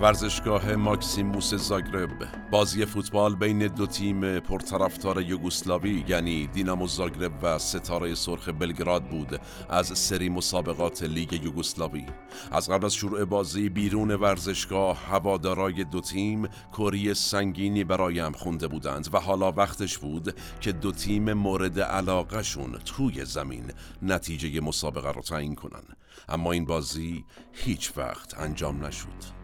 ورزشگاه ماکسیموس زاگرب. بازی فوتبال بین دو تیم پرطرفدار یوگسلاوی یعنی دینامو زاگرب و ستاره سرخ بلگراد بود از سری مسابقات لیگ یوگسلاوی. از قبل از شروع بازی بیرون ورزشگاه هوادارای دو تیم کری سنگینی برایم خونده بودند و حالا وقتش بود که دو تیم مورد علاقهشون توی زمین نتیجه مسابقه رو تعیین کنن. اما این بازی هیچ وقت انجام نشد.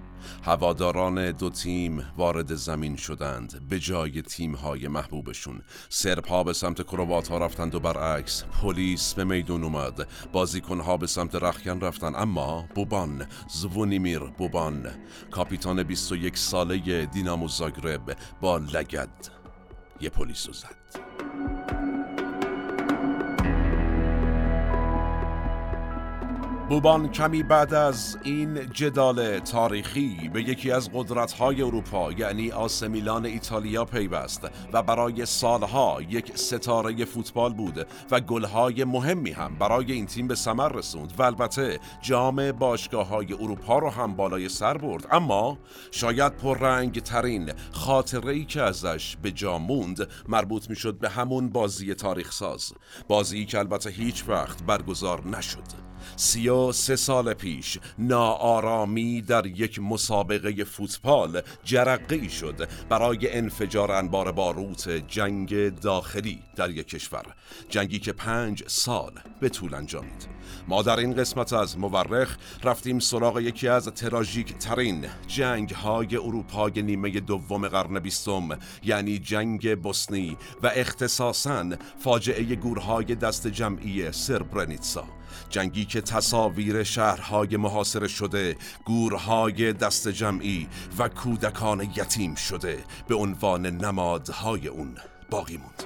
هواداران دو تیم وارد زمین شدند به جای تیم های محبوبشون. سرپ ها به سمت کروات ها رفتند و برعکس پلیس به میدون اومد. بازیکن ها به سمت رخکن رفتن اما بوبان زوونیمیر بوبان کاپیتان 21 ساله دینامو زاگرب با لگد یه پلیس زد. بوبان کمی بعد از این جدال تاریخی به یکی از قدرت‌های اروپا یعنی آسمیلان ایتالیا پیوست و برای سالها یک ستاره فوتبال بود و گلهای مهمی هم برای این تیم به ثمر رسوند و البته جام باشگاه های اروپا رو هم بالای سر برد. اما شاید پررنگ ترین خاطره که ازش به جا موند مربوط می‌شد به همون بازی تاریخ ساز بازی که البته هیچ وقت برگزار نشد. سی و سه سال پیش ناآرامی در یک مسابقه فوتبال جرقه شد برای انفجار انبار باروت جنگ داخلی در یک کشور جنگی که پنج سال به طول انجامید. ما در این قسمت از مورخ رفتیم سراغ یکی از تراژیک ترین جنگ های اروپای نیمه دوم قرن بیستم یعنی جنگ بوسنی و اختصاصا فاجعه گورهای دست جمعی سربرنیتسا. جنگی که تصاویر شهرهای محاصره شده گورهای دست جمعی و کودکان یتیم شده به عنوان نمادهای اون باقی موند.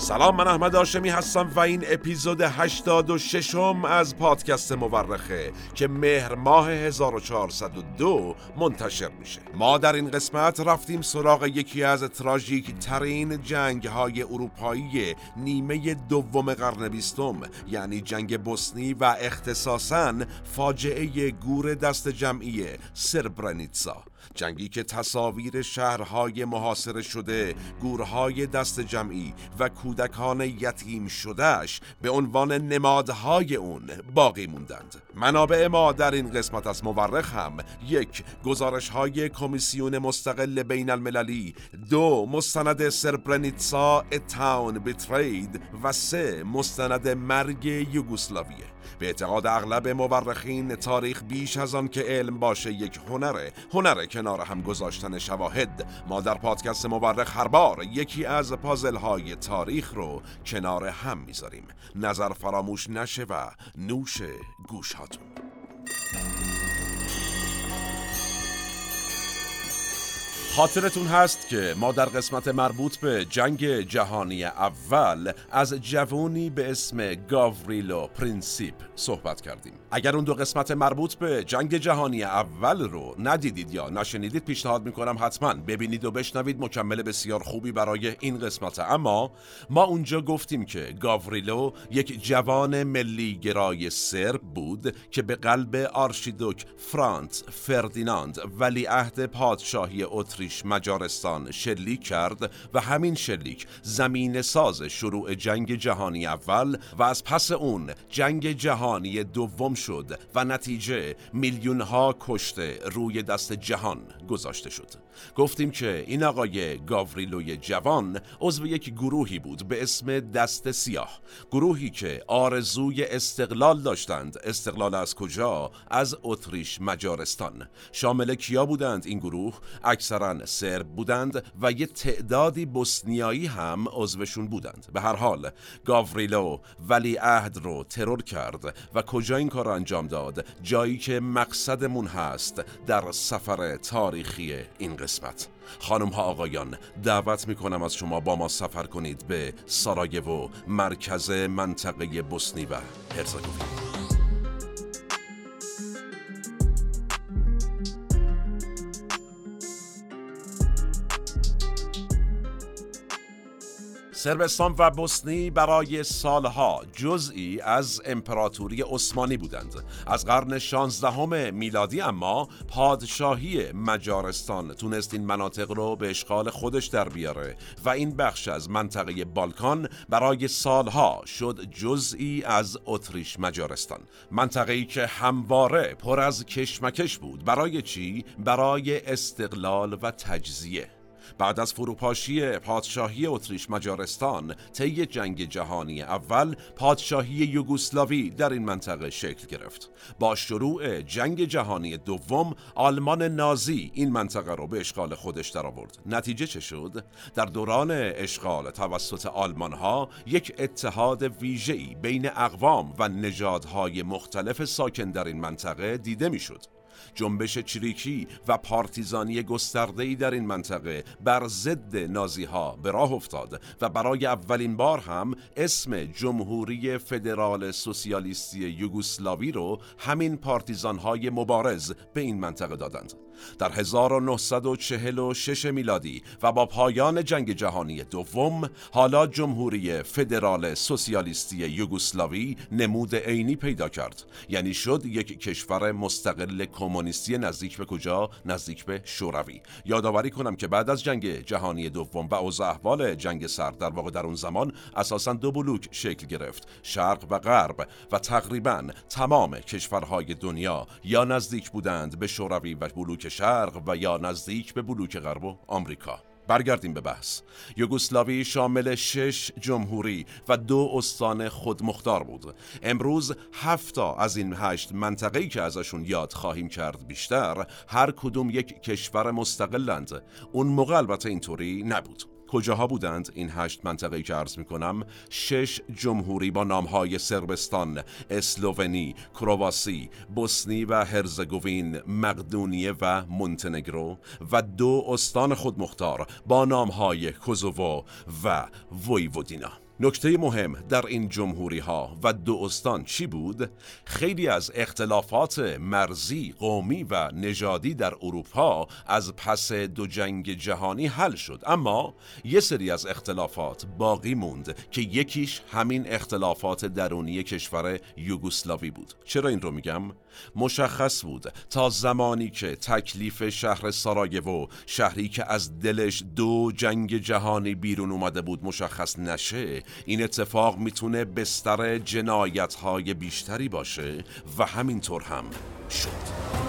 سلام من احمد آشمی هستم و این اپیزود 86 م از پادکست مورخه که مهر ماه 1402 منتشر میشه. ما در این قسمت رفتیم سراغ یکی از تراژیک ترین جنگ های اروپایی نیمه دوم قرن بیستم یعنی جنگ بوسنی و اختصاصا فاجعه گور دست جمعی سربرنیتسا. جنگی که تصاویر شهرهای محاصره شده گورهای دست جمعی و کودکان یتیم شدهش به عنوان نمادهای اون باقی موندند. منابع ما در این قسمت از مورخ هم یک گزارش های کمیسیون مستقل بین المللی دو مستند سربرنیتسا تاون بیترید و سه مستند مرگ یوگسلاویه به اعتقاد اغلب مورخین تاریخ بیش از آن که علم باشه یک هنره هنره کنار هم گذاشتن شواهد. ما در پادکست مورخ هر بار یکی از پازل های تاریخ رو کنار هم می‌ذاریم. نظر فراموش نشه و نوش گوش خاطرتون هست که ما در قسمت مربوط به جنگ جهانی اول از جوانی به اسم گاوریلو پرینسیپ صحبت کردیم. اگر اون دو قسمت مربوط به جنگ جهانی اول رو ندیدید یا نشنیدید پیشنهاد می‌کنم حتما ببینید و بشنوید مکمل بسیار خوبی برای این قسمت. اما ما اونجا گفتیم که گاوریلو یک جوان ملی گرای سرب بود که به قلب آرشیدوک فرانت فردیناند ولیعهد پادشاهی اتریش مجارستان شلیک کرد و همین شلیک زمین ساز شروع جنگ جهانی اول و از پس اون جنگ جهانی دوم شد و نتیجه میلیون ها کشته روی دست جهان گذاشته شد. گفتیم که این آقای گاوریلوی جوان عضو یک گروهی بود به اسم دست سیاه. گروهی که آرزوی استقلال داشتند. استقلال از کجا؟ از اتریش مجارستان. شامل کیا بودند این گروه؟ اکثرا سرب بودند و یه تعدادی بوسنیایی هم عضوشون بودند. به هر حال گاوریلو ولی عهد رو ترور کرد و کجا این کار انجام داد؟ جایی که مقصدمون هست در سفر تاریخی این قسمت. خانم ها آقایان دعوت می کنم از شما با ما سفر کنید به سارایوو مرکز منطقه بوسنی و هرزگوین سربستان و بوسنی برای سالها جزئی از امپراتوری عثمانی بودند. از قرن 16 میلادی اما پادشاهی مجارستان تونست این مناطق رو به اشغال خودش در بیاره و این بخش از منطقه بالکان برای سالها شد جزئی از اتریش مجارستان. منطقه ای که همواره پر از کشمکش بود. برای چی؟ برای استقلال و تجزیه. بعد از فروپاشی پادشاهی اتریش مجارستان طی جنگ جهانی اول پادشاهی یوگسلاوی در این منطقه شکل گرفت. با شروع جنگ جهانی دوم آلمان نازی این منطقه را به اشغال خودش درآورد. نتیجه چه شد؟ در دوران اشغال توسط آلمان ها یک اتحاد ویژه‌ای بین اقوام و نژادهای مختلف ساکن در این منطقه دیده می‌شد. جنبش چریکی و پارتیزانی گسترده‌ای در این منطقه بر ضد نازی ها به راه افتاد و برای اولین بار هم اسم جمهوری فدرال سوسیالیستی یوگسلاوی رو همین پارتیزان های مبارز به این منطقه دادند. در 1946 میلادی و با پایان جنگ جهانی دوم حالا جمهوری فدرال سوسیالیستی یوگسلاوی نمود عینی پیدا کرد. یعنی شد یک کشور مستقل کمونیستی نزدیک به کجا؟ نزدیک به شوروی. یادآوری کنم که بعد از جنگ جهانی دوم و اوضاع احوال جنگ سرد در واقع در اون زمان اساسا دو بلوک شکل گرفت شرق و غرب و تقریبا تمام کشورهای دنیا یا نزدیک بودند به شوروی و بلوک شرق و یا نزدیک به بلوک غرب و آمریکا. برگردیم به بحث. یوگسلاوی شامل شش جمهوری و دو استان خودمختار بود. امروز هفتا از این هشت منطقه‌ای که ازشون یاد خواهیم کرد بیشتر هر کدوم یک کشور مستقلند. اون موقع البته اینطوری نبود. کجاها بودند این هشت منطقه که عرض می شش جمهوری با نامهای سربستان، اسلوونی، کرواسی، بوسنی و هرزگوین، مقدونیه و مونتنگرو و دو استان خودمختار با نامهای کوزوو و ویودینا نکته مهم در این جمهوری ها و دو استان چی بود؟ خیلی از اختلافات مرزی، قومی و نژادی در اروپا از پس دو جنگ جهانی حل شد اما یه سری از اختلافات باقی موند که یکیش همین اختلافات درونی کشور یوگسلاوی بود چرا این رو میگم؟ مشخص بود تا زمانی که تکلیف شهر سارایوو شهری که از دلش دو جنگ جهانی بیرون اومده بود مشخص نشه این اتفاق می‌تونه بستر جنایت های بیشتری باشه و همینطور هم شد.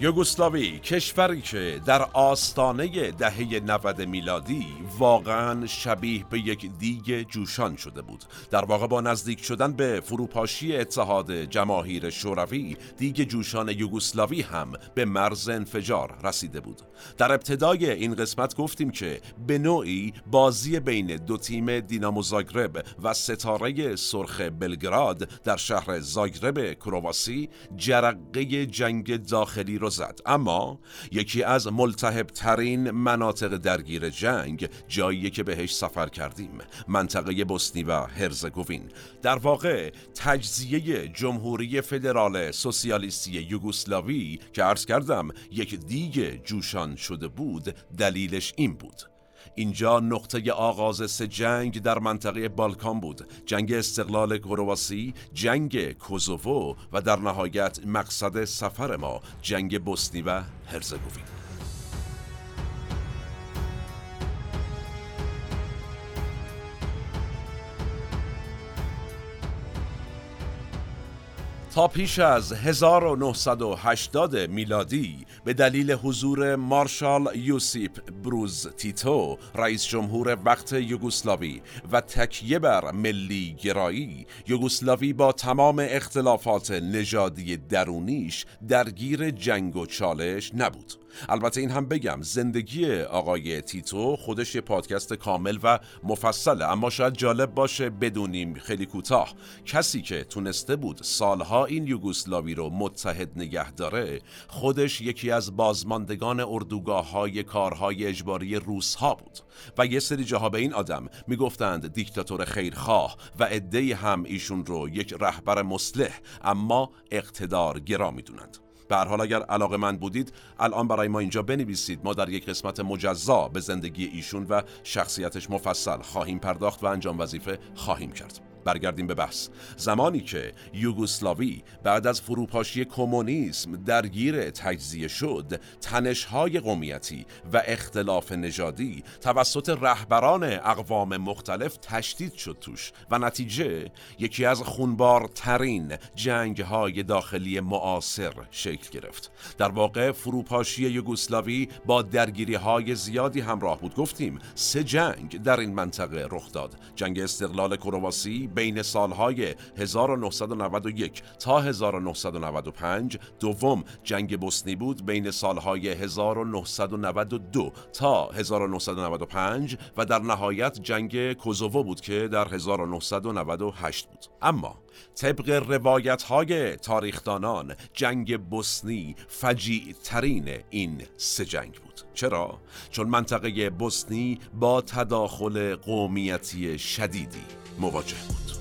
یوگسلاوی کشوری که در آستانه دهه 90 میلادی واقعا شبیه به یک دیگ جوشان شده بود. در واقع با نزدیک شدن به فروپاشی اتحاد جماهیر شوروی دیگ جوشان یوگسلاوی هم به مرز انفجار رسیده بود. در ابتدای این قسمت گفتیم که به نوعی بازی بین دو تیم دینامو زاگرب و ستاره سرخ بلگراد در شهر زاگرب کرواسی جرقه جنگ داخلی رو زد. اما یکی از ملتهب ترین مناطق درگیر جنگ جایی که بهش سفر کردیم. منطقه بوسنی و هرزگوین در واقع تجزیه جمهوری فدرال سوسیالیستی یوگسلاوی که عرض کردم یک دیگ جوشان شده بود دلیلش این بود. اینجا نقطه آغاز سه جنگ در منطقه بالکان بود. جنگ استقلال کرواسی جنگ کوزوو و در نهایت مقصد سفر ما جنگ بوسنی و هرزگوین تا پیش از 1980 میلادی به دلیل حضور مارشال یوسیپ بروز تیتو رئیس جمهور وقت یوگسلاوی و تکیه بر ملی گرایی یوگسلاوی با تمام اختلافات نژادی درونیش درگیر جنگ و چالش نبود. البته این هم بگم زندگی آقای تیتو خودش یه پادکست کامل و مفصله اما شاید جالب باشه بدونیم خیلی کوتاه. کسی که تونسته بود سالها این یوگوسلاوی رو متحد نگه داره خودش یکی از بازماندگان اردوگاه های کارهای اجباری روس ها بود. و یه سری جاها به این آدم می‌گفتند دیکتاتور خیرخواه و عده هم ایشون رو یک رهبر مصلح اما اقتدار گرا می‌دونند به حال اگر علاقه من بودید الان برای ما اینجا بنویسید. ما در یک قسمت مجزا به زندگی ایشون و شخصیتش مفصل خواهیم پرداخت و انجام وظیفه خواهیم کرد. برگردیم به بحث. زمانی که یوگسلاوی بعد از فروپاشی کمونیسم درگیر تجزیه شد تنشهای قومیتی و اختلاف نژادی توسط رهبران اقوام مختلف تشدید شد توش و نتیجه یکی از خونبارترین جنگ های داخلی معاصر شکل گرفت. در واقع فروپاشی یوگسلاوی با درگیری های زیادی همراه بود. گفتیم سه جنگ در این منطقه رخ داد. جنگ استقلال کرواسی بین سالهای 1991 تا 1995 دوم جنگ بوسنی بود بین سالهای 1992 تا 1995 و در نهایت جنگ کوزوو بود که در 1998 بود. اما طبق روایت های تاریخدانان جنگ بوسنی فجیع ترین این سه جنگ بود. چرا؟ چون منطقه بوسنی با تداخل قومیتی شدیدی. مواجه بود.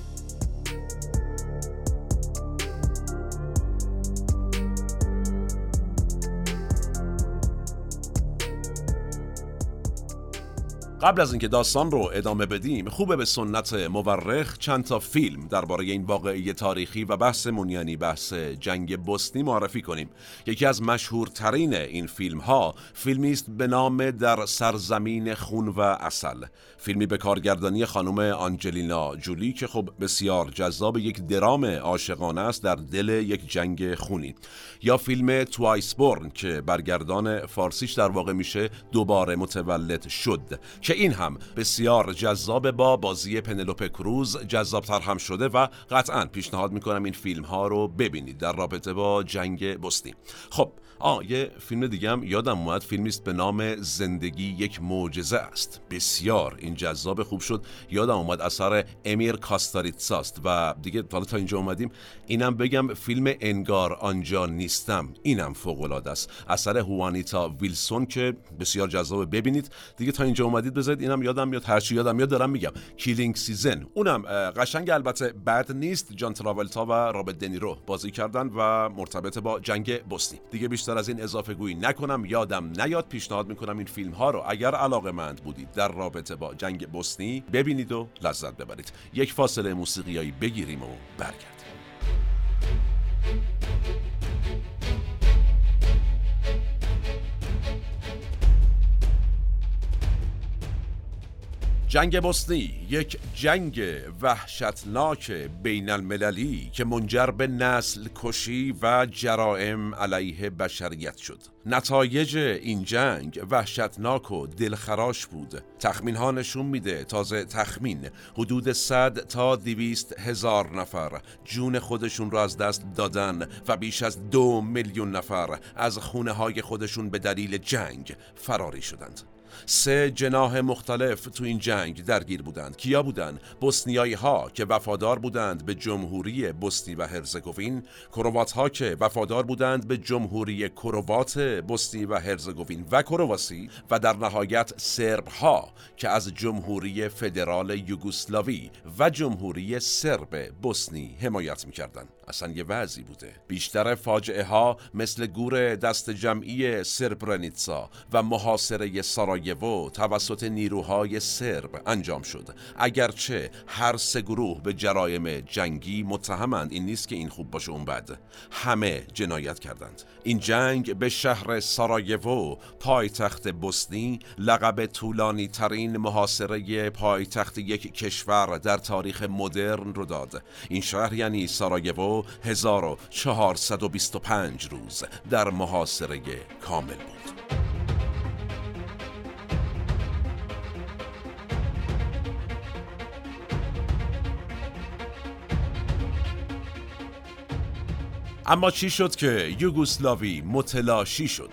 قبل از اینکه داستان رو ادامه بدیم خوبه به سنت مورخ چند تا فیلم درباره این واقعی تاریخی و بحثمون یعنی بحث جنگ بوسنی معرفی کنیم. یکی از مشهورترین این فیلم ها فیلمی است به نام در سرزمین خون و اصل فیلمی به کارگردانی خانم آنجلینا جولی که خب بسیار جذاب یک درام عاشقانه است در دل یک جنگ خونی. یا فیلم توایس بورن که برگردان فارسیش در واقع میشه دوباره متولد شد که این هم. بسیار جذاب با بازی پنلوپ کروز جذابتر هم شده و قطعا پیشنهاد می‌کنم این فیلم ها رو ببینید در رابطه با جنگ بوسنی خب آه یه فیلم دیگه هم یادم اومد. فیلمی است به نام زندگی یک معجزه است. بسیار. این جذاب خوب شد. یادم اومد اثر امیر کاستاریتساست و دیگه حالا تا اینجا اومدیم. اینم بگم فیلم انگار آنجا نیستم. اینم فوق العاده است. اثر هوانیتا ویلسون که بسیار جذاب. ببینید. دیگه تا اینجا اومدید بذارید. اینم یادم میاد. هرچی یادم میاد دارم میگم. Killing Season. اونم قشنگ البته بد نیست. جان تراولتا و رابرت دنیرو بازی کردن و مرتبط با جنگ بوسنی. دیگه بیشتر از این اضافه گویی نکنم یادم نیاد پیشنهاد می‌کنم این فیلم ها رو اگر علاقه مند بودید در رابطه با جنگ بوسنی ببینید و لذت ببرید. یک فاصله موسیقیایی بگیریم و برگردیم. جنگ بوسنی یک جنگ وحشتناک بین المللی که منجر به نسل کشی و جرائم علیه بشریت شد. نتایج این جنگ وحشتناک و دلخراش بود. تخمین ها نشون میده تازه تخمین حدود 100 تا 200 هزار نفر جون خودشون را از دست دادن و بیش از دو میلیون نفر از خونه های خودشون به دلیل جنگ فراری شدند. سه جناح مختلف تو این جنگ درگیر بودند. کیا بودند؟ بوسنیایی ها که وفادار بودند به جمهوری بوسنی و هرزگوین کروات ها که وفادار بودند به جمهوری کروات بوسنی و هرزگوین و کرواسی و در نهایت سرب ها که از جمهوری فدرال یوگسلاوی و جمهوری سرب بوسنی حمایت می‌کردند. اصلا یه وضعی بوده. بیشتر فاجعه ها مثل گور دست جمعی سربرنیتسا و محاصره سارایوو توسط نیروهای سرب انجام شد. اگرچه هر سه گروه به جرایم جنگی متهمند این نیست که این خوب باشه اون بد همه جنایت کردند. این جنگ به شهر سارایوو پایتخت بوسنی لقب طولانی ترین محاصره پایتخت یک کشور در تاریخ مدرن رو داد. این شهر یعنی سارایوو 1425 روز در محاصره کامل بود اما چی شد که یوگوسلاوی متلاشی شد؟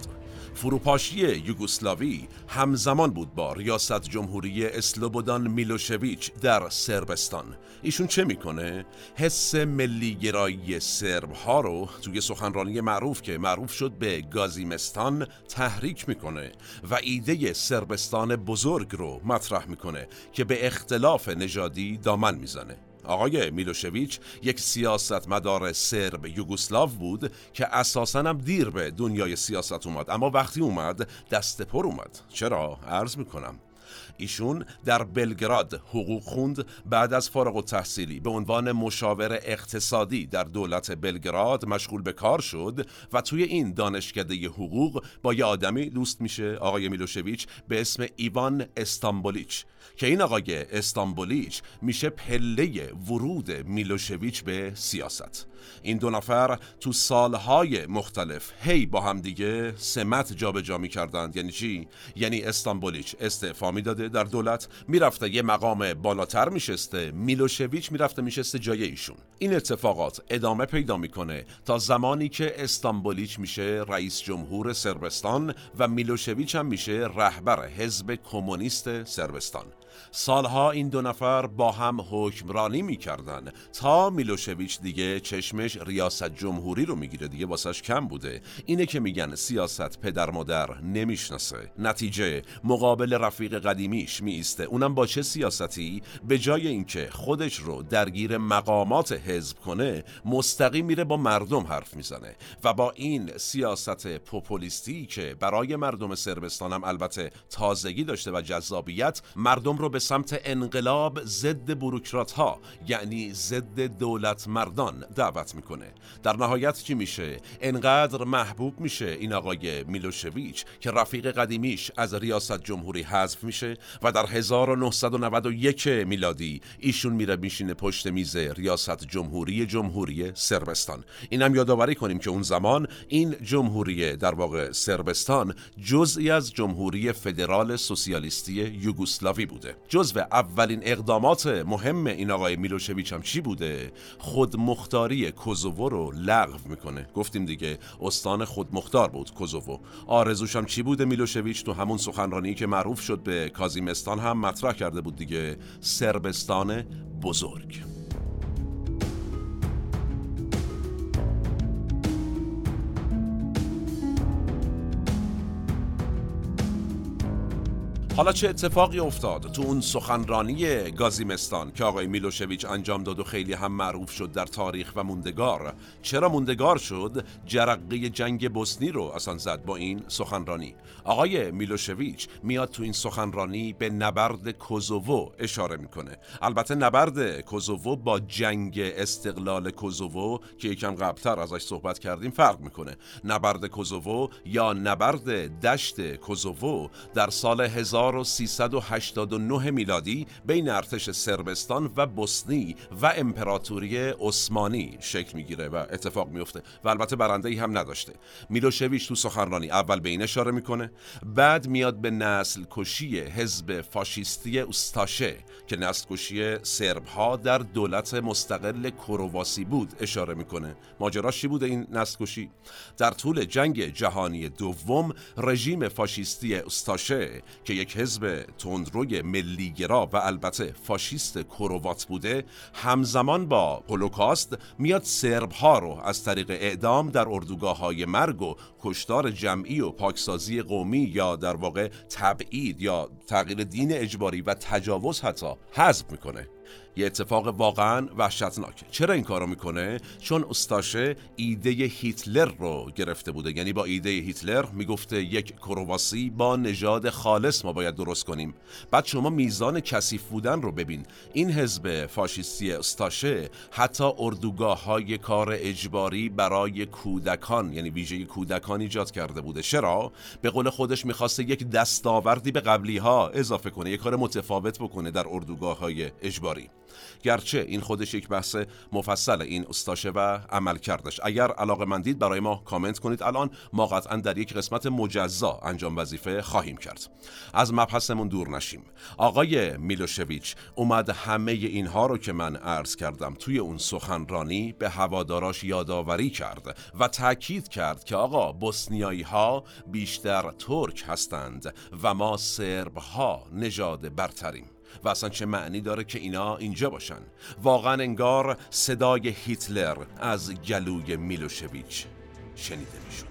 فروپاشی یوگوسلاوی همزمان بود با ریاست جمهوری اسلوبودان میلوشویچ در سربستان ایشون چه می‌کنه؟ حس ملی گرایی سرب ها رو توی سخنرانی معروف که معروف شد به گازیمستان تحریک می‌کنه و ایده سربستان بزرگ رو مطرح می‌کنه که به اختلاف نژادی دامن می‌زنه آقای میلوشویچ یک سیاست مدار سرب یوگوسلاو بود که اساسا هم دیر به دنیای سیاست اومد اما وقتی اومد دست پر اومد چرا؟ عرض می‌کنم ایشون در بلگراد حقوق خوند بعد از فارغ التحصیلی. به عنوان مشاور اقتصادی در دولت بلگراد مشغول به کار شد و توی این دانشکده حقوق با یه آدمی دوست میشه آقای میلوشویچ به اسم ایوان استانبولیچ. که این آقای استانبولیچ میشه پله ورود میلوشویچ به سیاست. این دو نفر تو سالهای مختلف هی با هم دیگه سمت جابجا می‌کردند. یعنی چی؟ یعنی استانبولیچ استعفا می‌داده در دولت می‌رفته یه مقام بالاتر میشسته. میلوشویچ می‌رفته میشسته جای ایشون. این اتفاقات ادامه پیدا می‌کنه تا زمانی که استانبولیچ میشه رئیس جمهور سربستان و میلوشویچ هم میشه رهبر حزب کمونیست سربستان. سالها این دو نفر با هم حکمرانی می‌کردن. تا میلوشویچ دیگه چشمش ریاست جمهوری رو می‌گیره دیگه واسش کم بوده. اینه که میگن سیاست پدر مادر نمی‌شناسه. نتیجه مقابل رفیق قدیمیش میایسته. اونم با چه سیاستی؟ به جای اینکه خودش رو درگیر مقامات حزب کنه مستقیم میره با مردم حرف می‌زنه. و با این سیاست پوپولیستی که برای مردم سربستانم البته تازگی داشته و جذابیت مردم رو به سمت انقلاب ضد بروکرات ها یعنی ضد دولت مردان دعوت می‌کنه. در نهایت چی میشه؟ انقدر محبوب میشه این آقای میلوشویچ که رفیق قدیمیش از ریاست جمهوری حذف میشه و در 1991 میلادی ایشون میره میشینه پشت میز ریاست جمهوری جمهوری سربستان. اینم یادآوری کنیم که اون زمان این جمهوری در واقع سربستان جزئی از جمهوری فدرال سوسیالیستی یوگسلاوی بوده. جزو اولین اقدامات مهم این آقای میلوشویچ هم چی بوده؟ خودمختاری کوزوو رو لغو می‌کنه. گفتیم دیگه استان خودمختار بود کوزوو. آرزوش هم چی بوده میلوشویچ؟ تو همون سخنرانی که معروف شد به کازیمستان هم مطرح کرده بود دیگه. سربستان بزرگ. حالا چه اتفاقی افتاد؟ تو اون سخنرانی گازیمستان که آقای میلوشویچ انجام داد و خیلی هم معروف شد در تاریخ و موندگار. چرا موندگار شد؟ جرقه جنگ بوسنی رو اصلا زد با این سخنرانی. آقای میلوشویچ میاد تو این سخنرانی به نبرد کوزوو اشاره می‌کنه. البته نبرد کوزوو با جنگ استقلال کوزوو که یکم قبلتر ازش صحبت کردیم فرق می‌کنه. نبرد کوزوو یا نبرد دشت کوزوو در سال 1389 میلادی بین ارتش سربستان و بوسنی و امپراتوری عثمانی شکل می‌گیره و اتفاق میفته و البته برنده ای هم نداشته. میلوشویچ تو سخنرانی اول به این اشاره می‌کنه بعد میاد به نسل کشی حزب فاشیستی استاشه که نسل کشی سرب ها در دولت مستقل کرواسی بود اشاره می‌کنه. ماجراش چی بوده این نسل کشی؟ در طول جنگ جهانی دوم رژیم فاشیستی استاشه که یک حزب تندروی ملیگرا و البته فاشیست کروات بوده همزمان با هولوکاست میاد سرب ها رو از طریق اعدام در اردوگاه های مرگ و کشتار جمعی و پاکسازی قومی یا در واقع تبعید یا تغییر دین اجباری و تجاوز حتی حذف می‌کنه. یه اتفاق واقعا وحشتناک. چرا این کارو می‌کنه؟ چون استاشه ایده هیتلر رو گرفته بوده. یعنی با ایده هیتلر می‌گفته یک کرواسی با نژاد خالص ما باید درست کنیم. بعد شما میزان کثیف بودن رو ببین. این حزب فاشیستی استاشه حتی اردوگاه های کار اجباری برای کودکان یعنی ویژه کودکان ایجاد کرده بوده. چرا؟ به قول خودش می‌خواسته یک دستاوردی به قبلی ها اضافه کنه یک کار متفاوت بکنه در اردوگاه های اجباری. گرچه این خودش یک بحث مفصل این استاشه و عمل کردش. اگر علاقه مندید برای ما کامنت کنید الان ما قطعا در یک قسمت مجزا انجام وظیفه خواهیم کرد. از مبحثمون دور نشیم. آقای میلوشویچ اومد همه اینها رو که من عرض کردم توی اون سخنرانی به هواداراش یادآوری کرد و تاکید کرد که آقا بوسنیایی ها بیشتر ترک هستند و ما سرب ها نژاد برتریم. و اصلا چه معنی داره که اینا اینجا باشن. واقعا انگار صدای هیتلر از گلوی میلوشویچ شنیده می‌شد.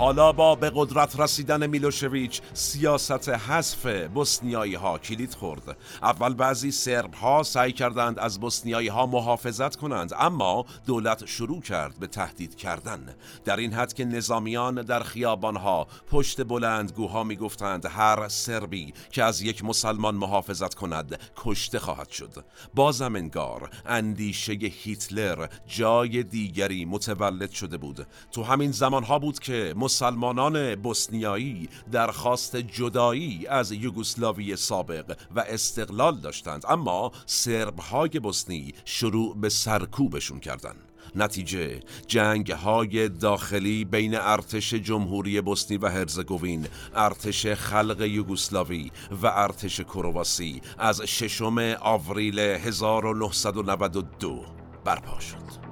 حالا با به قدرت رسیدن میلوشویچ سیاست حذف بوسنیایی ها کلید خورد. اول بعضی سرب ها سعی کردند از بوسنیایی ها محافظت کنند اما دولت شروع کرد به تهدید کردن. در این حد که نظامیان در خیابان ها پشت بلندگوها می‌گفتند هر سربی که از یک مسلمان محافظت کند کشته خواهد شد. بازم انگار اندیشه هیتلر جای دیگری متولد شده بود. تو همین زمان ها بود که مسلمانان بوسنیایی درخواست جدایی از یوگسلاوی سابق و استقلال داشتند اما سربهای بوسنی شروع به سرکوبشون کردند. نتیجه جنگ های داخلی بین ارتش جمهوری بوسنی و هرزگوین ارتش خلق یوگسلاوی و ارتش کرواسی از ششم آوریل 1992 برپا شد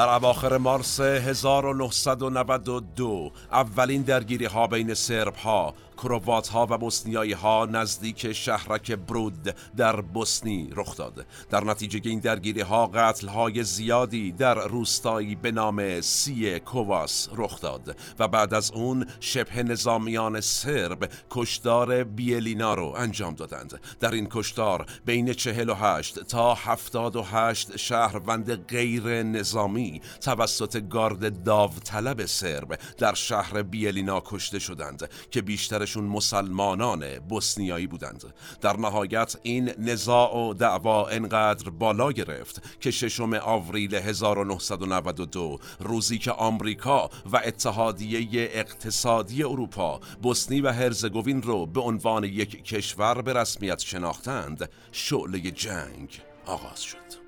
در اواخر مارس 1992 اولین درگیری ها بین سرب ها کروات ها و بوسنیایی ها نزدیک شهرک برود در بوسنی رخ داد. در نتیجه این درگیری ها قتل های زیادی در روستایی به نام سی کوواس رخ داد و بعد از اون شبه نظامیان سرب کشدار بیلینا رو انجام دادند. در این کشدار بین 48 تا 78 شهروند غیر نظامی توسط گارد داوطلب سرب در شهر بیلینا کشته شدند که بیشتر مسلمانان بوسنیایی بودند. در نهایت این نزاع و دعوا انقدر بالا گرفت که ششم آوریل 1992 روزی که آمریکا و اتحادیه اقتصادی اروپا بوسنی و هرزگوین رو به عنوان یک کشور به رسمیت شناختند شعله جنگ آغاز شد.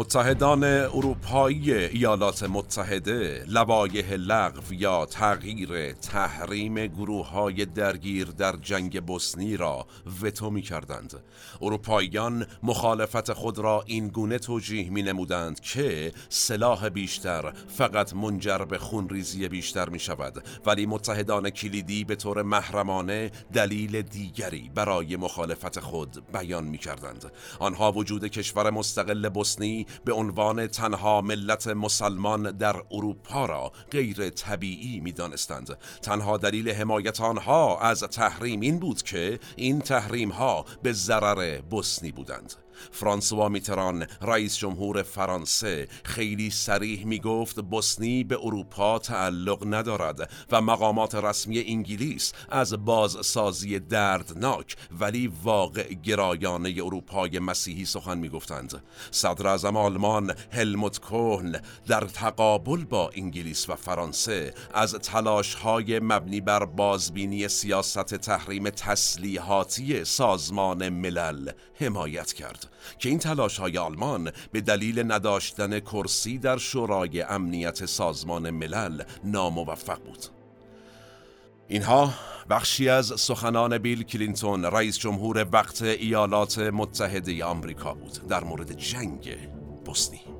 متحدان اروپایی ایالات متحده لوایح لغو یا تغییر تحریم گروه های درگیر در جنگ بوسنی را وتو می کردند اروپاییان مخالفت خود را این گونه توجیه می نمودند که سلاح بیشتر فقط منجر به خونریزی بیشتر می شود ولی متحدان کلیدی به طور محرمانه دلیل دیگری برای مخالفت خود بیان می کردند آنها وجود کشور مستقل بوسنی به عنوان تنها ملت مسلمان در اروپا را غیر طبیعی می دانستند. تنها دلیل حمایت آنها از تحریم این بود که این تحریم ها به ضرر بوسنی بودند فرانسوا میتران رئیس جمهور فرانسه. خیلی سریح می گفت بوسنی به اروپا تعلق ندارد و مقامات رسمی انگلیس از بازسازی دردناک ولی واقع گرایانه اروپای مسیحی سخن می گفتند صدر اعظم آلمان هلموت کوهن در تقابل با انگلیس و فرانسه از تلاش های مبنی بر بازبینی سیاست تحریم تسلیحاتی سازمان ملل حمایت کرد. که این تلاش های آلمان به دلیل نداشتن کرسی در شورای امنیت سازمان ملل ناموفق بود. اینها بخشی از سخنان بیل کلینتون رئیس جمهور وقت ایالات متحده آمریکا بود در مورد جنگ بوسنی.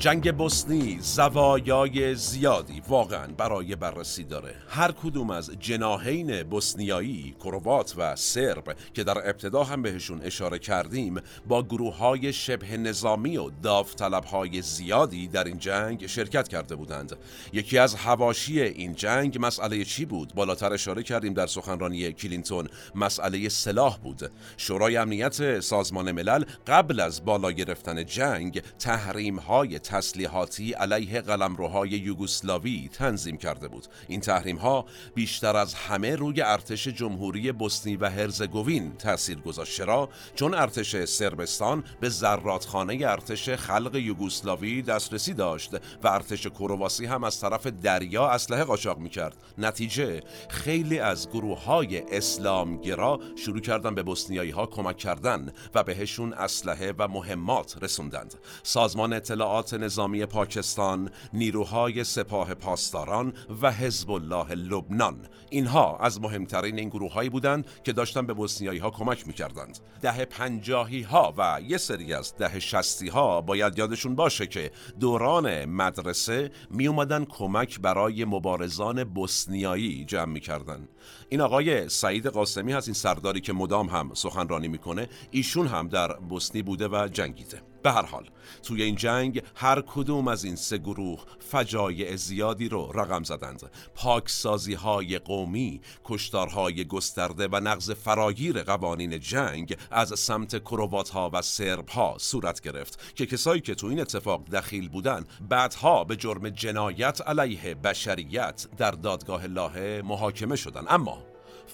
جنگ بوسنی زوایای زیادی واقعا برای بررسی داره. هر کدوم از جناهین بوسنیایی کروات و سرب که در ابتدا هم بهشون اشاره کردیم با گروه های شبه نظامی و داوطلب های زیادی در این جنگ شرکت کرده بودند. یکی از هواشی این جنگ مسئله چی بود؟ بالاتر اشاره کردیم در سخنرانی کلینتون. مسئله سلاح بود. شورای امنیت سازمان ملل قبل از بالا گرفتن جنگ تحریم های تسلیحاتی علیه قلمروهای یوگسلاوی تنظیم کرده بود. این تحریم ها بیشتر از همه روی ارتش جمهوری بوسنی و هرزگوین تاثیر گذاشت. چرا؟ چون ارتش سربستان به زراتخانه ارتش خلق یوگسلاوی دسترسی داشت و ارتش کرواسی هم از طرف دریا اسلحه قاچاق می‌کرد. نتیجه خیلی از گروه های اسلامگرا شروع کردن به بوسنیایی ها کمک کردن و بهشون اسلحه و مهمات رسوندند. سازمان اطلاعات نظامی پاکستان، نیروهای سپاه پاسداران و حزب الله لبنان. اینها از مهمترین این گروههایی بودند که داشتن به بوسنیایی ها کمک می‌کردند. ده پنجاهی ها و یه سری از ده شستی ها باید یادشون باشه که دوران مدرسه می اومدن کمک برای مبارزان بوسنیایی جمع می‌کردن. این آقای سعید قاسمی هست این سرداری که مدام هم سخنرانی می‌کنه ایشون هم در بوسنی بوده و جنگیده. به هر حال توی این جنگ هر کدوم از این سه گروه فجایع زیادی رو رقم زدند. پاکسازی های قومی کشتارهای گسترده و نقض فراگیر قوانین جنگ از سمت کروات ها و سرب ها صورت گرفت که کسایی که تو این اتفاق دخیل بودن بعدها به جرم جنایت علیه بشریت در دادگاه لاهه محاکمه شدن. اما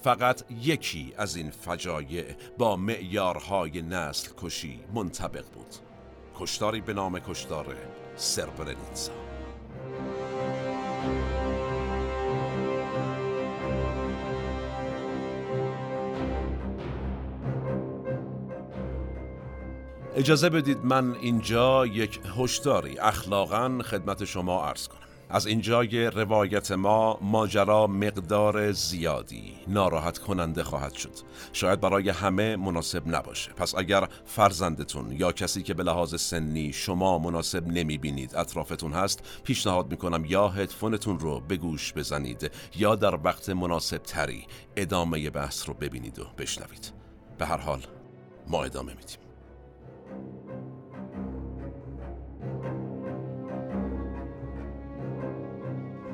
فقط یکی از این فجایع با معیارهای نسل کشی منطبق بود. کشتاری به نام کشتار سربرنیتسا. اجازه بدید من اینجا یک هشداری اخلاقا خدمت شما عرض کنم. از اینجای روایت ما ماجرا مقدار زیادی ناراحت کننده خواهد شد. شاید برای همه مناسب نباشه. پس اگر فرزندتون یا کسی که به لحاظ سنی شما مناسب نمی بینید اطرافتون هست پیشنهاد می‌کنم یا هدفونتون رو به گوش بزنید یا در وقت مناسب تری ادامه بحث رو ببینید و بشنوید. به هر حال ما ادامه میدیم.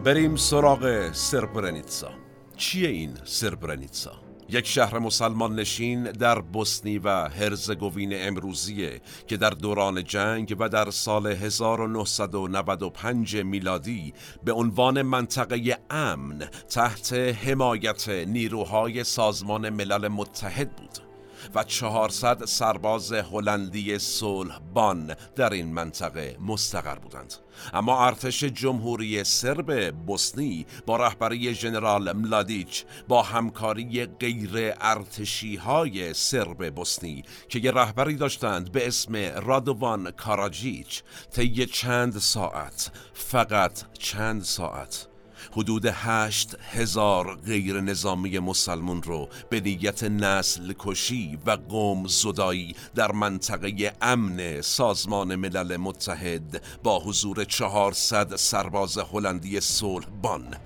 بریم سراغ سربرنیتسا چیه این سربرنیتسا؟ یک شهر مسلمان نشین در بوسنی و هرزگوین امروزیه که در دوران جنگ و در سال 1995 میلادی به عنوان منطقه امن تحت حمایت نیروهای سازمان ملل متحد بود و 400 سرباز هلندی صلحبان در این منطقه مستقر بودند. اما ارتش جمهوری سرب بوسنی با رهبری ژنرال ملادیچ با همکاری غیر ارتشی های سرب بوسنی که یه رهبری داشتند به اسم رادوان کاراجیچ طی چند ساعت فقط چند ساعت حدود هشت هزار غیر نظامی مسلمون رو به نیت نسل کشی و قوم زدایی در منطقه امن سازمان ملل متحد با حضور چهارصد سرباز هلندی صلح بان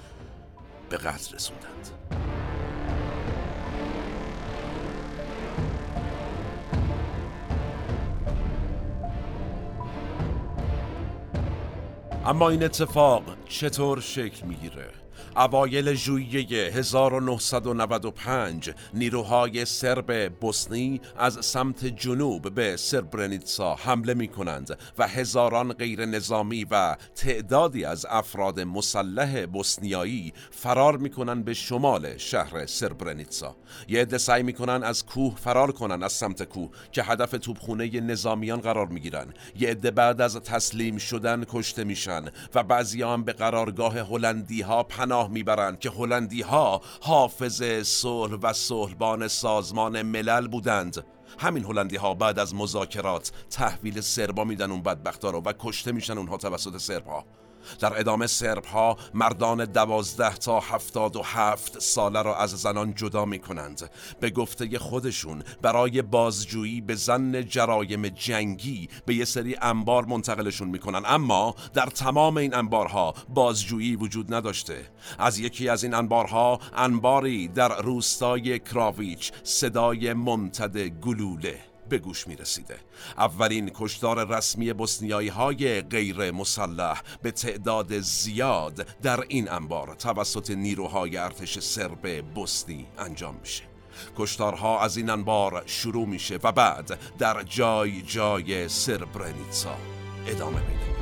به قتل رسوندند. اما این اتفاق چطور شکل می‌گیره؟ اوایل ژوئیه 1995 نیروهای سرب بوسنی از سمت جنوب به سربرنیتسا حمله می کنند و هزاران غیر نظامی و تعدادی از افراد مسلح بوسنیایی فرار می کنند به شمال شهر سربرنیتسا. یه عده سعی می کنند از کوه فرار کنند از سمت کوه که هدف توپخونه نظامیان قرار می گیرن یه عده بعد از تسلیم شدن کشته میشن و بعضی هم به قرارگاه هلندی ها پناه می‌برند که هلندی ها حافظ صلح و صلحبان سازمان ملل بودند. همین هلندی ها بعد از مذاکرات تحویل سربا میدن اون بدبختا رو و کشته میشن اونها توسط سربا در ادامه سرب ها مردان دوازده تا هفتاد و هفت ساله را از زنان جدا می کنند به گفته خودشون برای بازجویی به زن جرایم جنگی به یه سری انبار منتقلشون می‌کنن. اما در تمام این انبارها بازجویی وجود نداشته. از یکی از این انبارها انباری در روستای کراویچ صدای ممتد گلوله. به گوش می رسیده. اولین کشتار رسمی بسنیایی های غیر مسلح به تعداد زیاد در این انبار توسط نیروهای ارتش سرب بوسنی انجام میشه. کشتارها از این انبار شروع میشه و بعد در جای جای سربرنیتسا ادامه میده.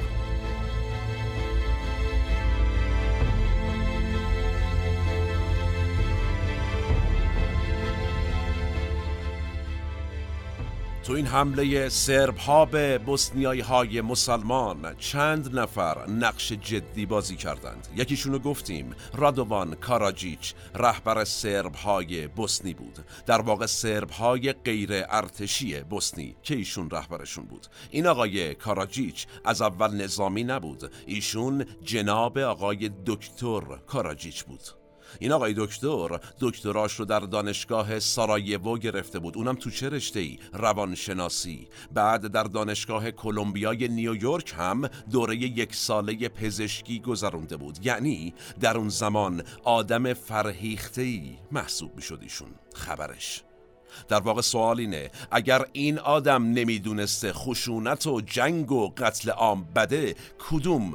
تو این حمله سرب ها به بسنیایی های مسلمان چند نفر نقش جدی بازی کردند. یکیشونو گفتیم رادوان کاراجیچ رهبر سرب های بوسنی بود. در واقع سرب های غیر ارتشی بوسنی که ایشون رهبرشون بود. این آقای کاراجیچ از اول نظامی نبود. ایشون جناب آقای دکتر کاراجیچ بود. این آقای دکتر دکتراش رو در دانشگاه سارایوو گرفته بود. اونم تو چه رشته ای روانشناسی. بعد در دانشگاه کلمبیای نیویورک هم دوره یک ساله پزشکی گذرونده بود. یعنی در اون زمان آدم فرهیخته ای محسوب می‌شد ایشون. خبرش. در واقع سوال اینه اگر این آدم نمی‌دونسته خشونت و جنگ و قتل عام بده کدوم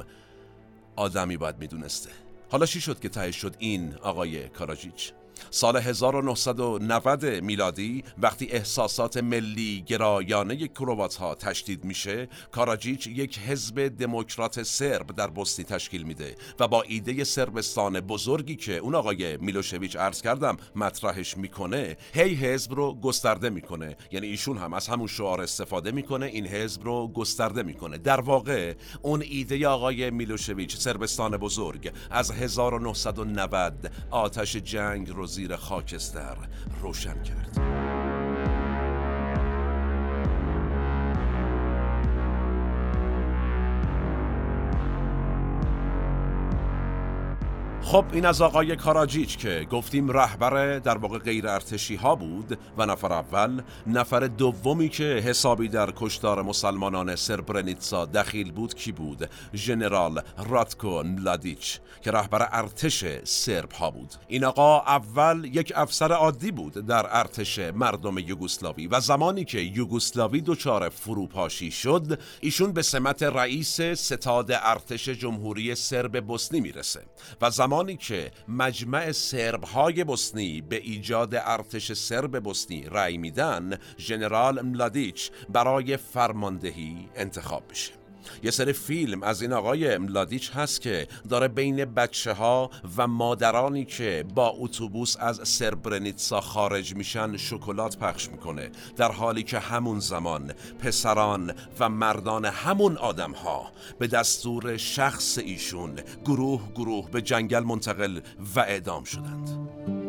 آدمی باید می‌دونسته؟ حالا چی شد که تهش شد این آقای کاراجیچ؟ سال 1990 میلادی وقتی احساسات ملی گرایانه کروات ها تشدید میشه کاراجیچ یک حزب دموکرات سرب در بوسنی تشکیل میده و با ایده سربستان بزرگی که اون آقای میلوشویچ عرض کردم مطرحش می‌کنه هی حزب رو گسترده می‌کنه. یعنی ایشون هم از همون شعار استفاده می‌کنه این حزب رو گسترده می‌کنه. در واقع اون ایده آقای میلوشویچ سربستان بزرگ از 1990 آتش جنگ رو زیر خاکستر روشن کرد. خب این از آقای کاراجیچ که گفتیم رهبر در واقع غیر ارتشی ها بود و نفر اول نفر دومی که حسابی در کشتار مسلمانان سربرنیتسا دخیل بود کی بود؟ ژنرال راتکو ملادیچ که رهبر ارتش سرب ها بود. این آقا اول یک افسر عادی بود در ارتش مردم یوگسلاوی و زمانی که یوگسلاوی دچار فروپاشی شد ایشون به سمت رئیس ستاد ارتش جمهوری سرب بوسنی می‌رسه و زمان زمانی که مجمع سرب های بوسنی به ایجاد ارتش سرب بوسنی رأی میدن ژنرال ملادیچ برای فرماندهی انتخاب بشه. یه سری فیلم از این آقای ملادیچ هست که داره بین بچه ها و مادرانی که با اتوبوس از سربرنیتسا خارج میشن شکلات پخش می‌کنه. در حالی که همون زمان پسران و مردان همون آدم ها به دستور شخص ایشون گروه گروه به جنگل منتقل و اعدام شدند.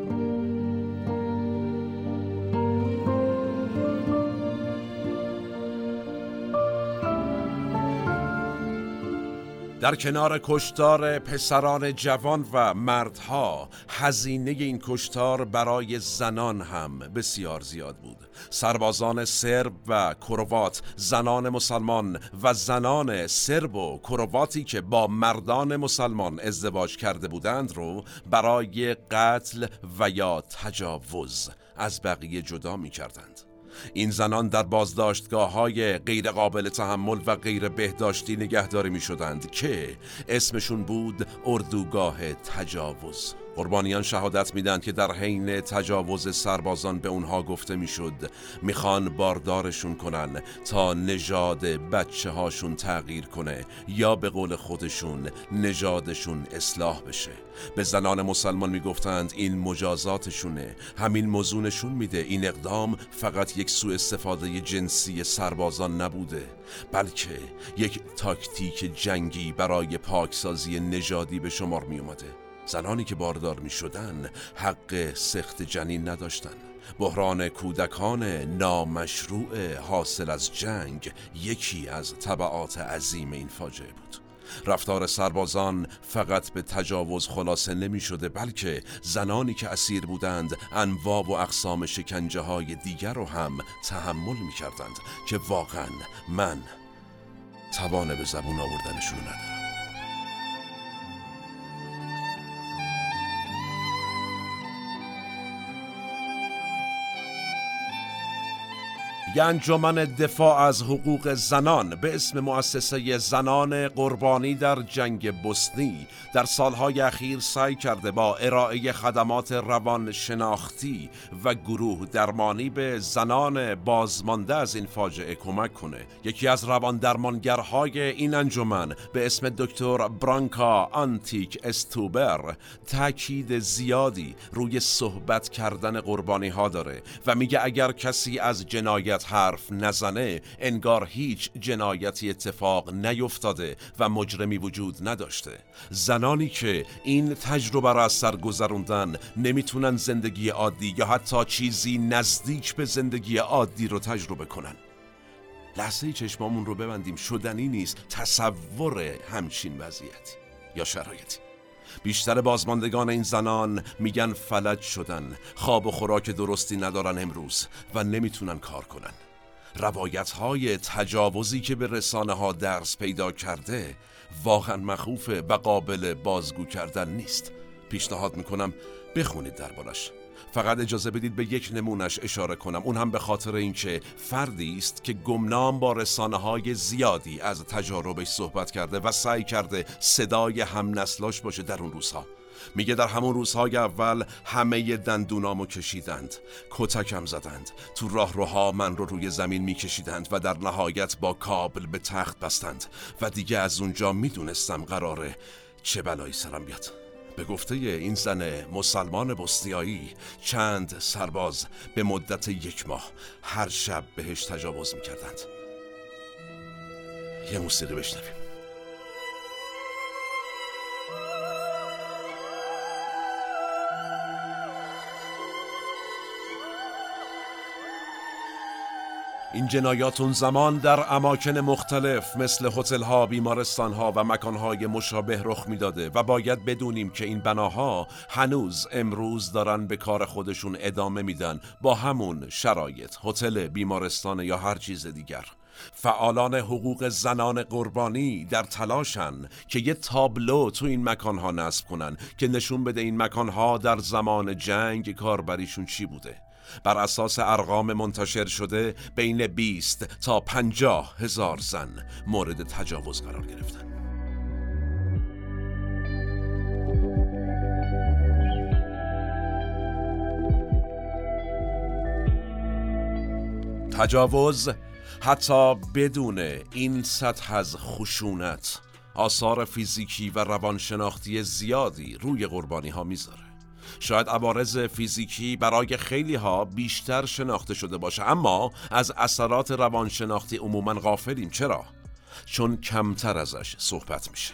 در کنار کشتار پسران جوان و مردها هزینه این کشتار برای زنان هم بسیار زیاد بود. سربازان سرب و کروات زنان مسلمان و زنان سرب و کرواتی که با مردان مسلمان ازدواج کرده بودند رو برای قتل و یا تجاوز از بقیه جدا می کردند این زنان در بازداشتگاه های غیر قابل تحمل و غیر بهداشتی نگهداری می شدند که اسمشون بود اردوگاه تجاوز. قربانیان شهادت میدن که در حین تجاوز سربازان به اونها گفته می‌شد می‌خوان باردارشون کنن تا نژاد بچه هاشون تغییر کنه یا به قول خودشون نژادشون اصلاح بشه. به زنان مسلمان می‌گفتند این مجازاتشونه همین موضوع میده این اقدام فقط یک سوء استفاده جنسی سربازان نبوده بلکه یک تاکتیک جنگی برای پاکسازی نژادی به شمار می اومده زنانی که باردار می شدن حق سخت جنین نداشتن. بحران کودکان نامشروع حاصل از جنگ یکی از طبعات عظیم این فاجعه بود. رفتار سربازان فقط به تجاوز خلاصه نمی شده بلکه زنانی که اسیر بودند انواع و اقسام شکنجه های دیگر رو هم تحمل می کردند که واقعا من توان به زبون آوردنشون ندارم. انجمن دفاع از حقوق زنان به اسم مؤسسه زنان قربانی در جنگ بوسنی در سالهای اخیر سعی کرده با ارائه خدمات روان شناختی و گروه درمانی به زنان بازمانده از این فاجعه کمک کنه. یکی از روان درمانگرهای این انجمن به اسم دکتر برانکا آنتیک استوبر تاکید زیادی روی صحبت کردن قربانی ها داره و میگه اگر کسی از جنایت حرف نزنه انگار هیچ جنایتی اتفاق نیفتاده و مجرمی وجود نداشته. زنانی که این تجربه را از سر گذروندن نمی‌تونن زندگی عادی یا حتی چیزی نزدیک به زندگی عادی رو تجربه کنن. لحظه چشمامون رو ببندیم. شدنی نیست. تصور همچین وضعیتی یا شرایطی. بیشتر بازماندگان این زنان میگن فلج شدن خواب و خوراک درستی ندارن امروز و نمی‌تونن کار کنن. روایت های تجاوزی که به رسانه ها درس پیدا کرده واقعا مخوفه و قابل بازگو کردن نیست. پیشنهاد می‌کنم بخونید دربارش. فقط اجازه بدید به یک نمونش اشاره کنم. اون هم به خاطر اینکه فردی است که گمنام با رسانه های زیادی از تجاربش صحبت کرده و سعی کرده صدای هم نسلاش باشه در اون روزها. میگه در همون روزهای اول همه دندونامو کشیدند کتکم زدند تو راه روها من رو روی زمین میکشیدند و در نهایت با کابل به تخت بستند و دیگه از اونجا می‌دونستم قراره چه بلایی سرم بیاد. به گفته این زن مسلمان بوسنیایی چند سرباز به مدت یک ماه هر شب بهش تجاوز می‌کردند. یه موسیقی بشنویم. این جنایات اون زمان در اماکن مختلف مثل هتل ها، بیمارستان ها و مکان های مشابه رخ می‌داده و باید بدونیم که این بناها هنوز امروز دارن به کار خودشون ادامه میدن با همون شرایط هتل، بیمارستان یا هر چیز دیگر. فعالان حقوق زنان قربانی در تلاشن که یه تابلو تو این مکانها نصب کنن که نشون بده این مکانها در زمان جنگ کاربریشون چی بوده. بر اساس ارقام منتشر شده بین 20 تا 50 هزار زن مورد تجاوز قرار گرفتن تجاوز حتی بدون این سطح از خشونت آثار فیزیکی و روانشناختی زیادی روی قربانی ها می‌ذاره. شاید عوارض فیزیکی برای خیلی ها بیشتر شناخته شده باشه اما از اثرات روانشناختی عموما غافلیم. چرا؟ چون کمتر ازش صحبت میشه.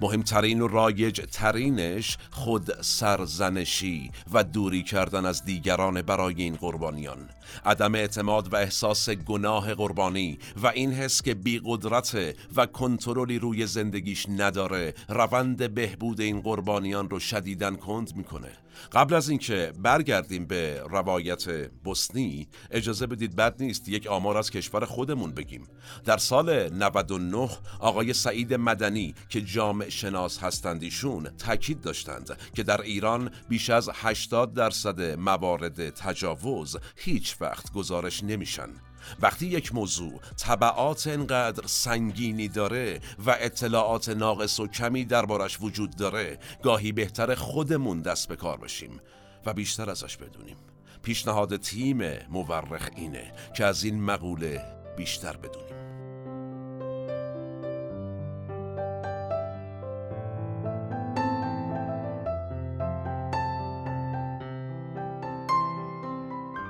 مهمترین و رایج ترینش خود سرزنشی و دوری کردن از دیگران برای این قربانیان. عدم اعتماد و احساس گناه قربانی و این حس که بی قدرت و کنترلی روی زندگیش نداره روند بهبود این قربانیان رو شدیدن کند می‌کنه. قبل از اینکه برگردیم به روایت بوسنی اجازه بدید بد نیست یک آمار از کشور خودمون بگیم. در سال 99 آقای سعید مدنی که جامع شناس هستند ایشون تاکید داشتند که در ایران بیش از 80 درصد موارد تجاوز هیچ وقت گزارش نمیشن. وقتی یک موضوع طبعات انقدر سنگینی داره و اطلاعات ناقص و کمی دربارش وجود داره گاهی بهتر خودمون دست به کار بشیم و بیشتر ازش بدونیم. پیشنهاد تیم مورخ اینه که از این مقوله بیشتر بدونیم.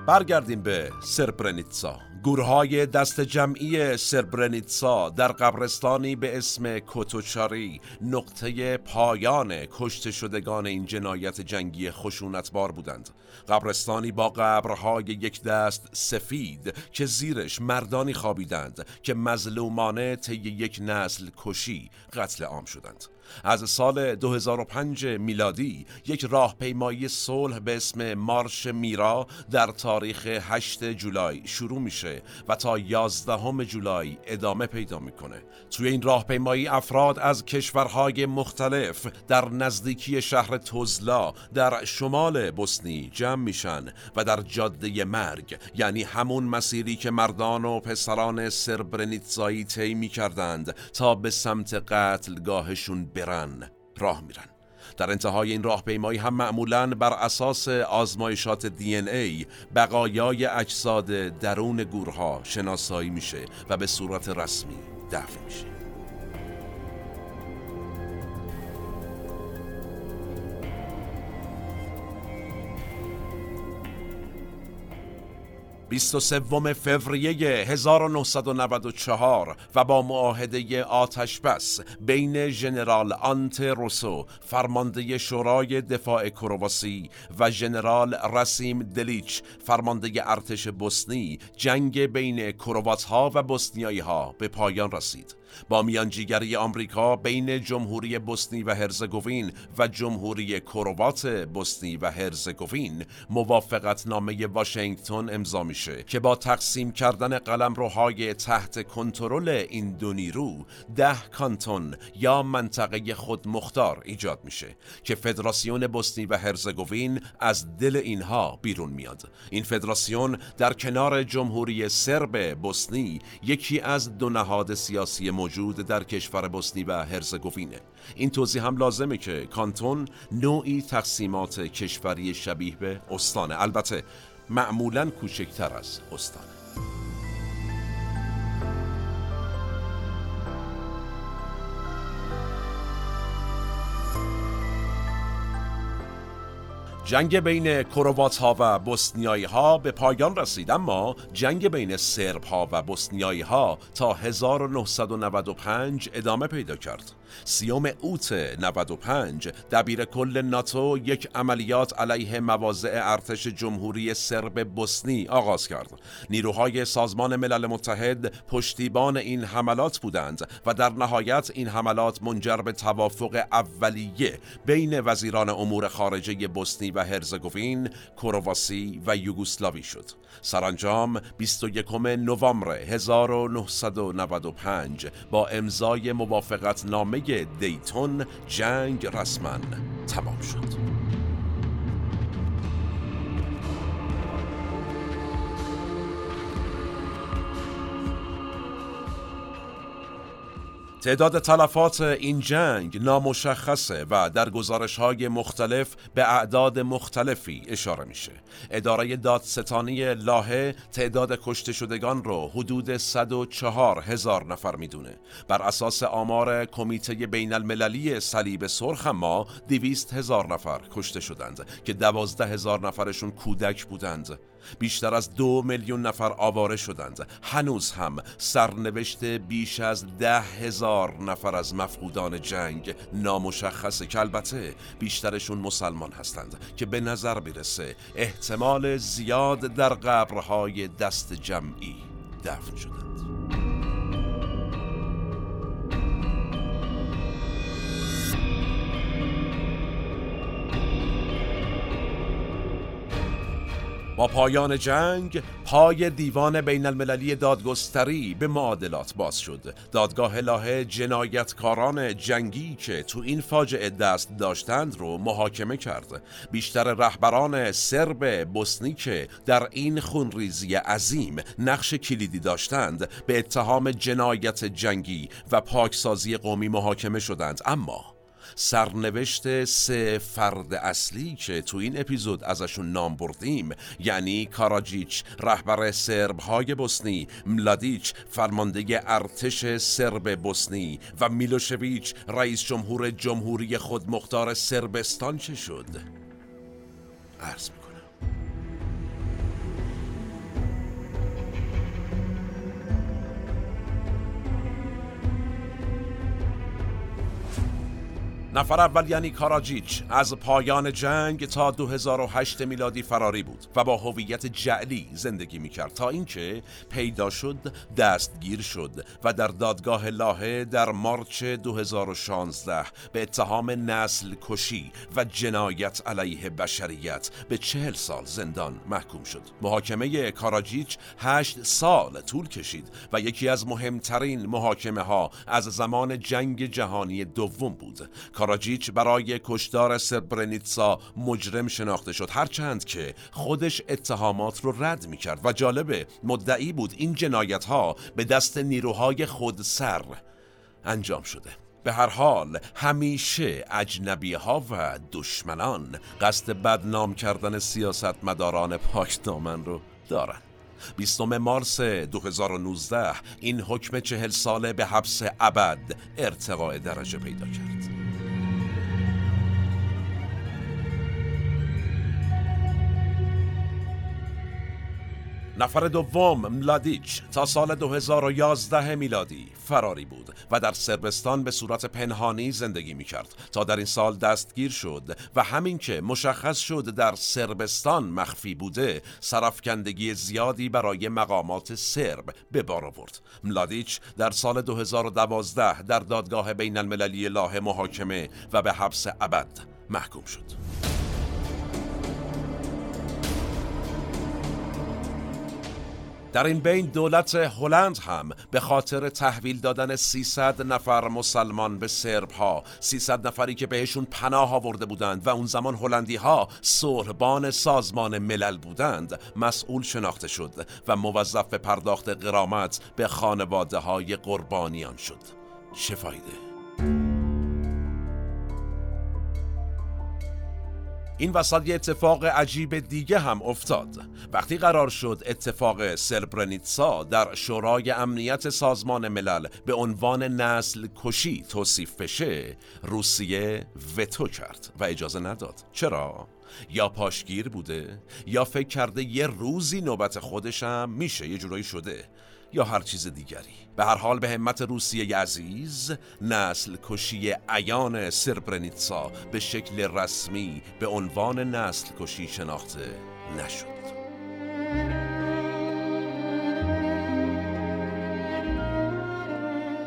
برگردیم به سرپرنیتسا گورهای دست جمعی سربرنیتسا در قبرستانی به اسم کوتوچاری نقطه پایان کشته شدگان این جنایت جنگی خشونتبار بودند. قبرستانی با قبرهای یک دست سفید که زیرش مردانی خوابیدند که مظلومانه طی یک نسل کشی قتل عام شدند. از سال 2005 میلادی یک راهپیمایی صلح به اسم مارش میرا در تاریخ 8 جولای شروع میشه و تا 11 جولای ادامه پیدا می‌کنه. توی این راهپیمایی افراد از کشورهای مختلف در نزدیکی شهر توزلا در شمال بوسنی جمع میشن و در جاده مرگ یعنی همون مسیری که مردان و پسران سربرنیتزایی طی می‌کردند تا به سمت قتلگاهشون برن راه میرن. در انتهای این راهپیمایی هم معمولا بر اساس آزمایشات دی ای بقایای اجساد درون گورها شناسایی میشه و به صورت رسمی دفن میشه. 23 فوریه 1994 و با معاهده آتش بس بین ژنرال آنت روسو فرمانده شورای دفاع کرواسی و ژنرال رسیم دلیچ فرمانده ارتش بوسنی جنگ بین کروات ها و بوسنیایی ها به پایان رسید. با میانجیگری آمریکا بین جمهوری بوسنی و هرزگوین و جمهوری کروات بوسنی و هرزگوین موافقت نامه واشنگتن امضا میشه که با تقسیم کردن قلمروهای تحت کنترل این دو نیرو ده کانتون یا منطقه خود مختار ایجاد میشه که فدراسیون بوسنی و هرزگوین از دل اینها بیرون میاد. این فدراسیون در کنار جمهوری سرب بوسنی یکی از دو نهاد سیاسی موجود در کشور بوسنی و هرزگوینه این توضیح هم لازمه که کانتون نوعی تقسیمات کشوری شبیه به استانه البته معمولا کوچکتر از استانه جنگ بین کروات ها و بوسنیایی ها به پایان رسید اما جنگ بین سرب ها و بوسنیایی ها تا 1995 ادامه پیدا کرد. سیوم اوت 95 دبیر کل ناتو یک عملیات علیه مواضع ارتش جمهوری سرب بوسنی آغاز کرد. نیروهای سازمان ملل متحد پشتیبان این حملات بودند و در نهایت این حملات منجر به توافق اولیه بین وزیران امور خارجه بوسنی و هرزگوین، کرواسی و یوگسلاوی شد. سرانجام 21 نوامبر 1995 با امضای موافقت نامه دیتون جنگ رسما تمام شد. تعداد تلفات این جنگ نامشخصه و در گزارش های مختلف به اعداد مختلفی اشاره میشه. اداره دادستانی لاهه تعداد کشته شدگان رو حدود 104 هزار نفر می‌دونه. بر اساس آمار کمیته بین المللی صلیب سرخ ما 200 هزار نفر کشته شدند که 12 هزار نفرشون کودک بودند. بیشتر از دو میلیون نفر آواره شدند. هنوز هم سرنوشت بیش از ده هزار نفر از مفقودان جنگ نامشخص که البته بیشترشون مسلمان هستند که به نظر می‌رسه احتمال زیاد در قبرهای دست جمعی دفن شدند. با پایان جنگ پای دیوان بین المللی دادگستری به معادلات باز شد. دادگاه لاهه جنایتکاران جنگی که تو این فاجعه دست داشتند رو محاکمه کرد. بیشتر رهبران سرب بوسنی که در این خونریزی عظیم نقش کلیدی داشتند به اتهام جنایت جنگی و پاکسازی قومی محاکمه شدند. اما سرنوشت سه فرد اصلی که تو این اپیزود ازشون نام بردیم یعنی کاراجیچ رهبر سرب های بوسنی ملادیچ فرمانده ارتش سرب بوسنی و میلوشویچ رئیس جمهور جمهوری خودمختار سربستان چه شد؟ عرض نفر اول یعنی کاراجیچ. از پایان جنگ تا 2008 میلادی فراری بود و با هویت جعلی زندگی می‌کرد تا اینکه پیدا شد دستگیر شد و در دادگاه لاهه در مارچ 2016 به اتهام نسل کشی و جنایت علیه بشریت به چهل سال زندان محکوم شد. محاکمه کاراجیچ هشت سال طول کشید و یکی از مهمترین محاکمه ها از زمان جنگ جهانی دوم بود. کاراجیچ برای کشدار سربرنیتسا مجرم شناخته شد. هرچند که خودش اتهامات رو رد می کرد و جالبه مدعی بود این جنایت ها به دست نیروهای خودسر انجام شده. به هر حال همیشه اجنبی ها و دشمنان قصد بدنام کردن سیاستمداران پاکدامن رو دارن. 20 مارس 2019 این حکم چهل ساله به حبس ابد ارتقاء درجه پیدا کرد. نفر دوم ملادیچ تا سال 2011 میلادی فراری بود و در سربستان به صورت پنهانی زندگی می کرد تا در این سال دستگیر شد و همین که مشخص شد در سربستان مخفی بوده سرفکندگی زیادی برای مقامات سرب به بار آورد. ملادیچ در سال 2012 در دادگاه بین المللی لاه محاکمه و به حبس ابد محکوم شد. در این بین دولت هلند هم به خاطر تحویل دادن 300 نفر مسلمان به سرب ها 300 نفری که بهشون پناه آورده بودند و اون زمان هلندی ها صلحبان سازمان ملل بودند مسئول شناخته شد و موظف به پرداخت قرامت به خانواده های قربانیان شد چه فایده؟ این وسط یه اتفاق عجیب دیگه هم افتاد. وقتی قرار شد اتفاق سربرنیتسا در شورای امنیت سازمان ملل به عنوان نسل کشی توصیف بشه روسیه وتو کرد و اجازه نداد. چرا؟ یا پاشگیر بوده یا فکر کرده یه روزی نوبت خودشم میشه یه جورایی شده. یا هر چیز دیگری. به هر حال به همت روسیه عزیز نسل کشی عیان سربرنیتسا به شکل رسمی به عنوان نسل کشی شناخته نشد.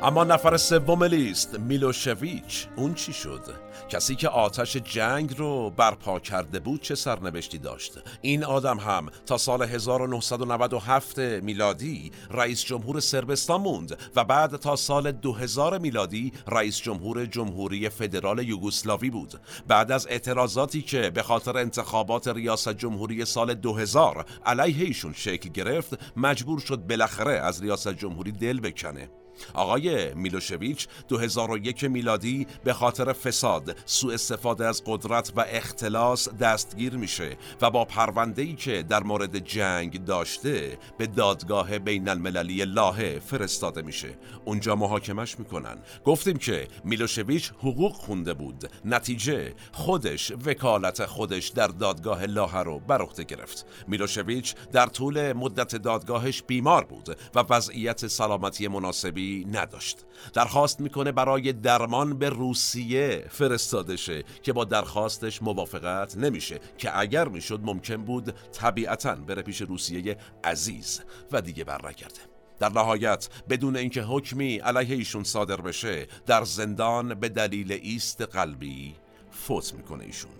اما نفر سوم لیست میلوشویچ. اون چی شد؟ کسی که آتش جنگ رو برپا کرده بود چه سرنوشتی داشت؟ این آدم هم تا سال 1997 میلادی رئیس جمهور سربستان موند و بعد تا سال 2000 میلادی رئیس جمهور جمهوری فدرال یوگسلاوی بود. بعد از اعتراضاتی که به خاطر انتخابات ریاست جمهوری سال 2000 علیه ایشون شکل گرفت مجبور شد بالاخره از ریاست جمهوری دل بکنه. آقای میلوشویچ 2001 میلادی به خاطر فساد، سوء استفاده از قدرت و اختلاس دستگیر میشه و با پرونده ای که در مورد جنگ داشته به دادگاه بین المللی لاهه فرستاده میشه. اونجا محاکمش می‌کنن. گفتیم که میلوشویچ حقوق خونده بود. نتیجه خودش وکالت خودش در دادگاه لاهه رو بر گرفت. میلوشویچ در طول مدت دادگاهش بیمار بود و وضعیت سلامتی مناسبی نداشت. درخواست می‌کنه برای درمان به روسیه فرستاده شه که با درخواستش موافقت نمیشه که اگر می‌شد ممکن بود طبیعتا بره پیش روسیه عزیز و دیگه برنگرده در نهایت بدون اینکه حکمی علیه ایشون صادر بشه در زندان به دلیل ایست قلبی فوت می‌کنه ایشون.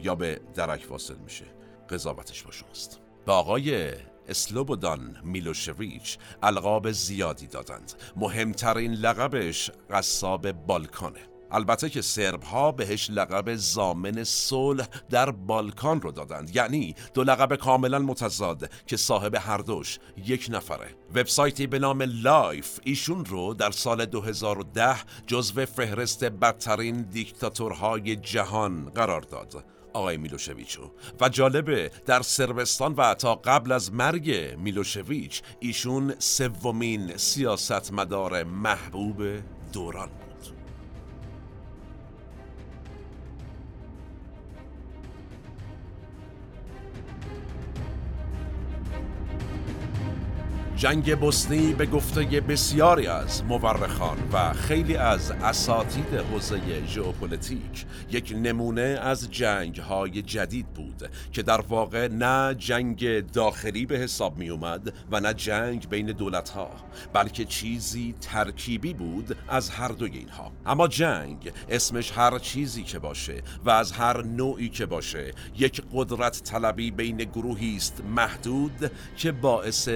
یا به درک واصل میشه. قضاوتش با شماست. به آقای اسلوبودان میلوشویچ القاب زیادی دادند. مهمترین لقبش قصاب بالکانه. البته که سرب ها بهش لقب زامن صلح در بالکان رو دادند. یعنی دو لقب کاملا متضاد که صاحب هر دوش یک نفره. وبسایتی به نام Life ایشون رو در سال 2010 جزو فهرست بدترین دیکتاتورهای جهان قرار داد. آقای میلوشویچو. و جالبه در سربستان و تا قبل از مرگ میلوشویچ ایشون سومین سیاستمدار محبوب دوران جنگ بوسنی به گفته بسیاری از مورخان و خیلی از اساتید حوزه ژئوپلیتیک. یک نمونه از جنگ های جدید بود که در واقع نه جنگ داخلی به حساب می اومد و نه جنگ بین دولت ها بلکه چیزی ترکیبی بود از هر دوی اینها. اما جنگ اسمش هر چیزی که باشه و از هر نوعی که باشه یک قدرت طلبی بین گروهی است محدود که باعث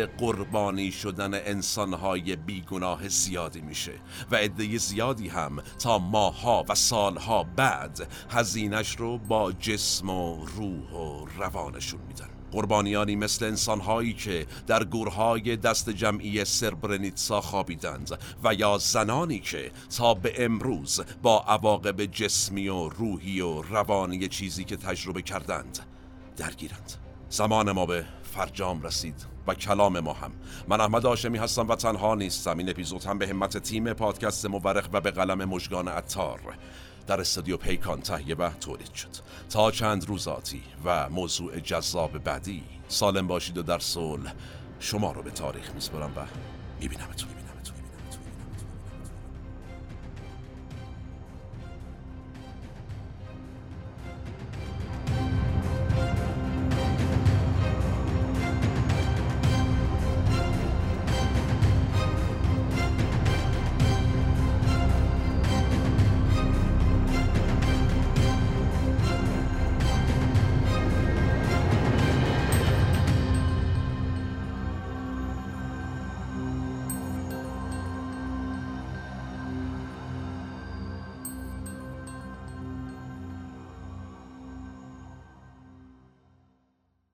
قربانی شدن انسانهای بیگناه زیادی میشه و عده زیادی هم تا ماها و سالها بعد هزینش رو با جسم و روح و روانشون میدن. قربانیانی مثل انسانهایی که در گورهای دست جمعی سربرنیتسا خوابیدند و یا زنانی که تا به امروز با عواقب جسمی و روحی و روانی چیزی که تجربه کردند درگیرند. زمان ما به فرجام رسید. و کلام ما هم. من احمد آشمی هستم و تنها نیستم. این اپیزود هم به همت تیم پادکست مورخ و به قلم مجگان اتار در استودیو پیکان تهیه و تولید شد. تا چند روزاتی و موضوع جذاب بعدی. سالم باشید و در صلح. شما رو به تاریخ میسپرم و میبینمتون.